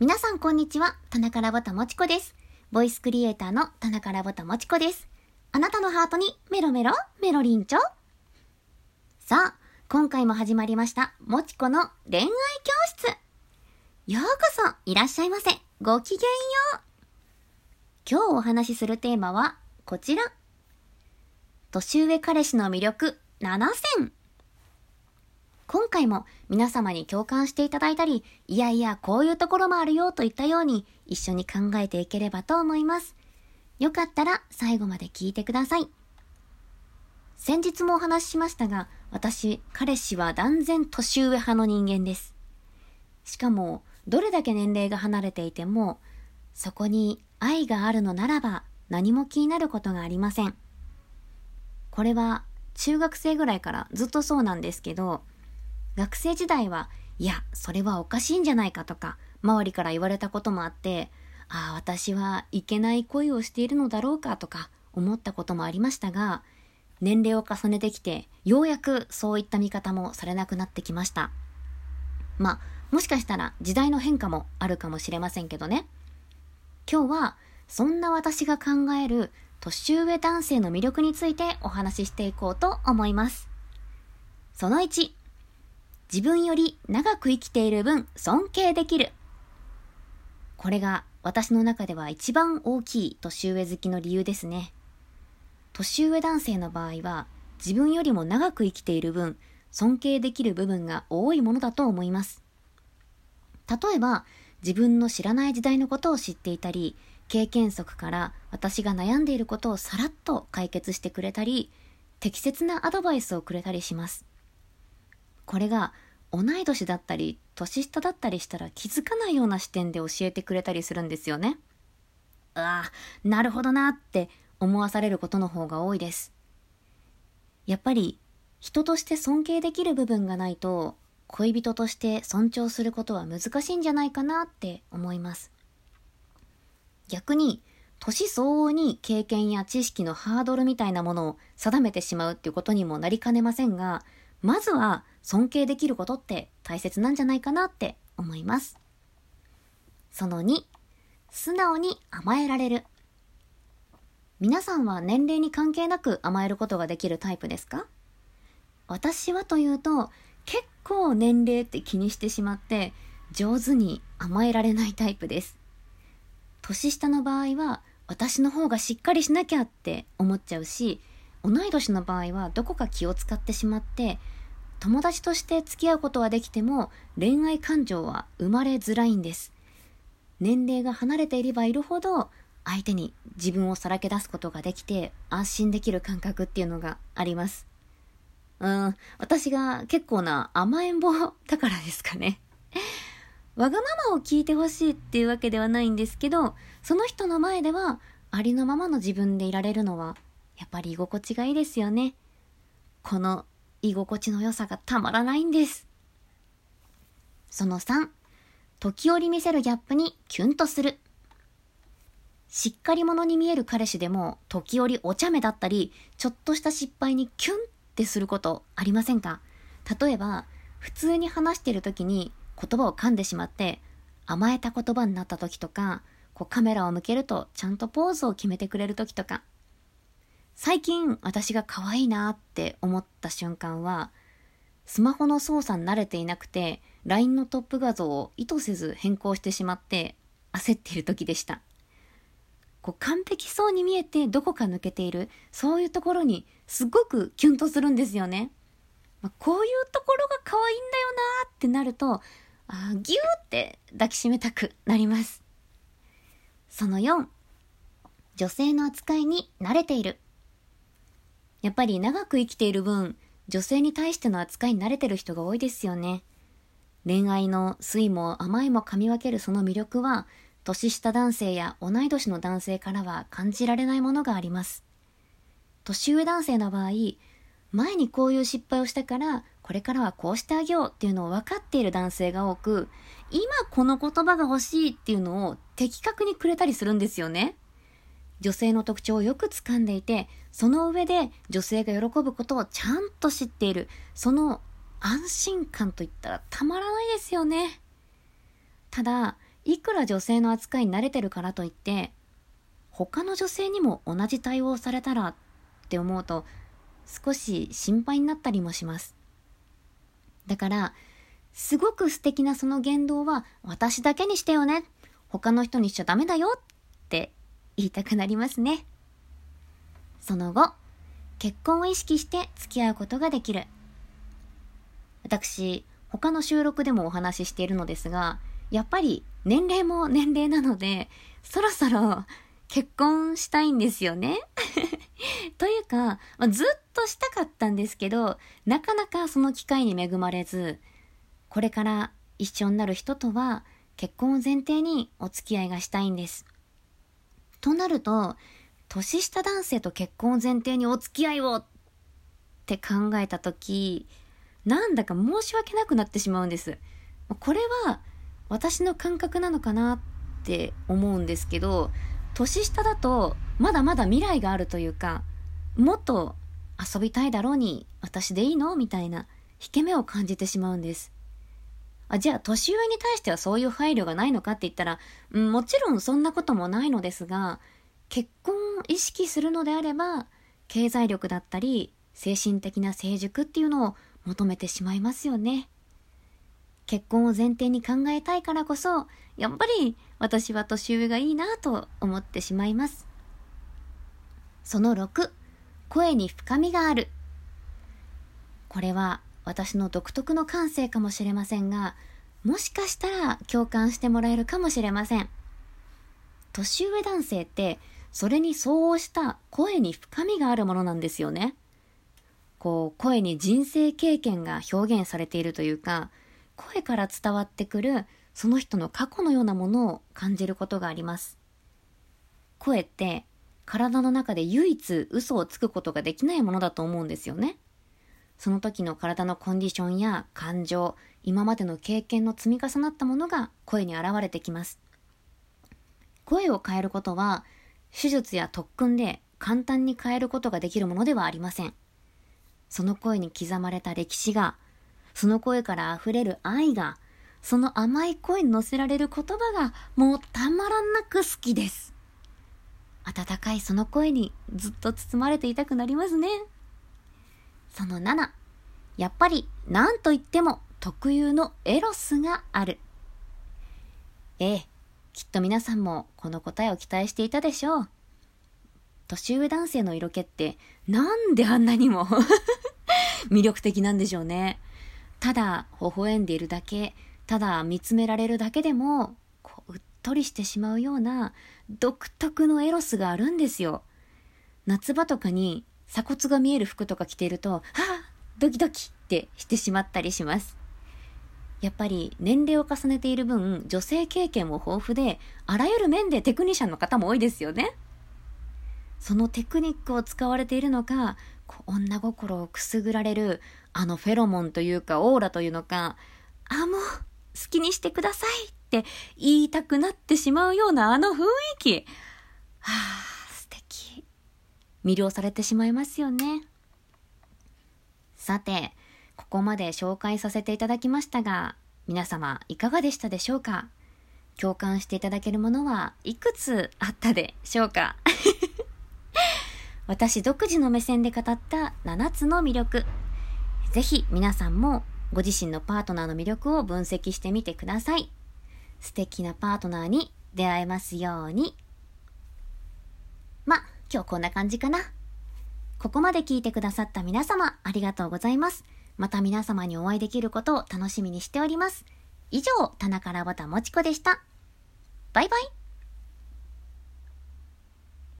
皆さんこんにちは、田中ラボタもちこです。ボイスクリエイターの田中ラボタもちこです。あなたのハートにメロメロ、メロリンチョ。さあ、今回も始まりました、もちこの恋愛教室。ようこそ、いらっしゃいませ。ごきげんよう。今日お話しするテーマは、こちら。年上彼氏の魅力7選。今回も皆様に共感していただいたり、いやいやこういうところもあるよといったように一緒に考えていければと思います。よかったら最後まで聞いてください。先日もお話ししましたが、私、彼氏は断然年上派の人間です。しかも、どれだけ年齢が離れていても、そこに愛があるのならば何も気になることがありません。これは中学生ぐらいからずっとそうなんですけど、学生時代は、いや、それはおかしいんじゃないかとか、周りから言われたこともあって、ああ、私はいけない恋をしているのだろうかとか思ったこともありましたが、年齢を重ねてきて、ようやくそういった見方もされなくなってきました。まあ、もしかしたら時代の変化もあるかもしれませんけどね。今日は、そんな私が考える年上男性の魅力についてお話ししていこうと思います。その1、自分より長く生きている分尊敬できる。これが私の中では一番大きい年上好きの理由ですね。年上男性の場合は自分よりも長く生きている分尊敬できる部分が多いものだと思います。例えば自分の知らない時代のことを知っていたり、経験則から私が悩んでいることをさらっと解決してくれたり、適切なアドバイスをくれたりします。これが同い年だったり年下だったりしたら気づかないような視点で教えてくれたりするんですよね。ああ、なるほどなって思わされることの方が多いです。やっぱり人として尊敬できる部分がないと恋人として尊重することは難しいんじゃないかなって思います。逆に年相応に経験や知識のハードルみたいなものを定めてしまうっていうことにもなりかねませんが、まずは尊敬できることって大切なんじゃないかなって思います。その2、素直に甘えられる。皆さんは年齢に関係なく甘えることができるタイプですか？私はというと、結構年齢って気にしてしまって、上手に甘えられないタイプです。年下の場合は、私の方がしっかりしなきゃって思っちゃうし、同い年の場合はどこか気を使ってしまって友達として付き合うことはできても恋愛感情は生まれづらいんです。年齢が離れていればいるほど相手に自分をさらけ出すことができて安心できる感覚っていうのがあります。うん私が結構な甘えん坊だからですかね。わがままを聞いてほしいっていうわけではないんですけどその人の前ではありのままの自分でいられるのはやっぱり居心地がいいですよね。この居心地の良さがたまらないんです。その3、時折見せるギャップにキュンとする。しっかり者に見える彼氏でも時折お茶目だったり、ちょっとした失敗にキュンってすることありませんか？例えば、普通に話してる時に言葉を噛んでしまって甘えた言葉になった時とか、こうカメラを向けるとちゃんとポーズを決めてくれる時とか、最近私が可愛いなって思った瞬間は、スマホの操作に慣れていなくて、LINE のトップ画像を意図せず変更してしまって焦っている時でした。こう完璧そうに見えてどこか抜けている、そういうところにすごくキュンとするんですよね。まあ、こういうところが可愛いんだよなってなると、あギューって抱きしめたくなります。その4、女性の扱いに慣れている。やっぱり長く生きている分、女性に対しての扱いに慣れてる人が多いですよね。恋愛の酸いも甘いも噛み分けるその魅力は、年下男性や同い年の男性からは感じられないものがあります。年上男性の場合、前にこういう失敗をしたから、これからはこうしてあげようっていうのを分かっている男性が多く、今この言葉が欲しいっていうのを的確にくれたりするんですよね。女性の特徴をよく掴んでいて、その上で女性が喜ぶことをちゃんと知っている、その安心感といったらたまらないですよね。ただ、いくら女性の扱いに慣れてるからといって、他の女性にも同じ対応されたらって思うと、少し心配になったりもします。だから、すごく素敵なその言動は私だけにしてよね。他の人にしちゃダメだよって言いたくなりますね。その後、結婚を意識して付き合うことができる。私、他の収録でもお話ししているのですが、やっぱり年齢も年齢なので、そろそろ結婚したいんですよね。というか、まあ、ずっとしたかったんですけど、なかなかその機会に恵まれず、これから一緒になる人とは結婚を前提にお付き合いがしたいんです。となると、年下男性と結婚を前提にお付き合いをって考えたとき、なんだか申し訳なくなってしまうんです。これは私の感覚なのかなって思うんですけど、年下だとまだまだ未来があるというか、もっと遊びたいだろうに私でいいのみたいな引け目を感じてしまうんです。あじゃあ年上に対してはそういう配慮がないのかって言ったら、ん、もちろんそんなこともないのですが、結婚を意識するのであれば、経済力だったり、精神的な成熟っていうのを求めてしまいますよね。結婚を前提に考えたいからこそ、やっぱり私は年上がいいなと思ってしまいます。その6、声に深みがある。これは私の独特の感性かもしれませんが、もしかしたら共感してもらえるかもしれません。年上男性ってそれに相応した声に深みがあるものなんですよね。こう、声に人生経験が表現されているというか、声から伝わってくるその人の過去のようなものを感じることがあります。声って体の中で唯一嘘をつくことができないものだと思うんですよね。その時の体のコンディションや感情、今までの経験の積み重なったものが声に現れてきます。声を変えることは手術や特訓で簡単に変えることができるものではありません。その声に刻まれた歴史が、その声から溢れる愛が、その甘い声に乗せられる言葉がもうたまらなく好きです。温かいその声にずっと包まれていたくなりますね。その7、やっぱり何と言っても特有のエロスがある。ええ、きっと皆さんもこの答えを期待していたでしょう。年上男性の色気ってなんであんなにも 魅力的なんでしょうね。ただ微笑んでいるだけ、ただ見つめられるだけでも、こううっとりしてしまうような独特のエロスがあるんですよ。夏場とかに鎖骨が見える服とか着ていると、はあ、ドキドキってしてしまったりします。やっぱり年齢を重ねている分、女性経験も豊富で、あらゆる面でテクニシャンの方も多いですよね。そのテクニックを使われているのか、女心をくすぐられる、あのフェロモンというかオーラというのか、あ、もう、好きにしてくださいって言いたくなってしまうようなあの雰囲気。はあ、魅了されてしまいますよね。さて、ここまで紹介させていただきましたが、皆様いかがでしたでしょうか？共感していただけるものはいくつあったでしょうか？私独自の目線で語った7つの魅力。ぜひ皆さんもご自身のパートナーの魅力を分析してみてください。素敵なパートナーに出会えますように。今日こんな感じかな。ここまで聞いてくださった皆様ありがとうございます。また皆様にお会いできることを楽しみにしております。以上、田中らぼたもちこでした。バイバイ。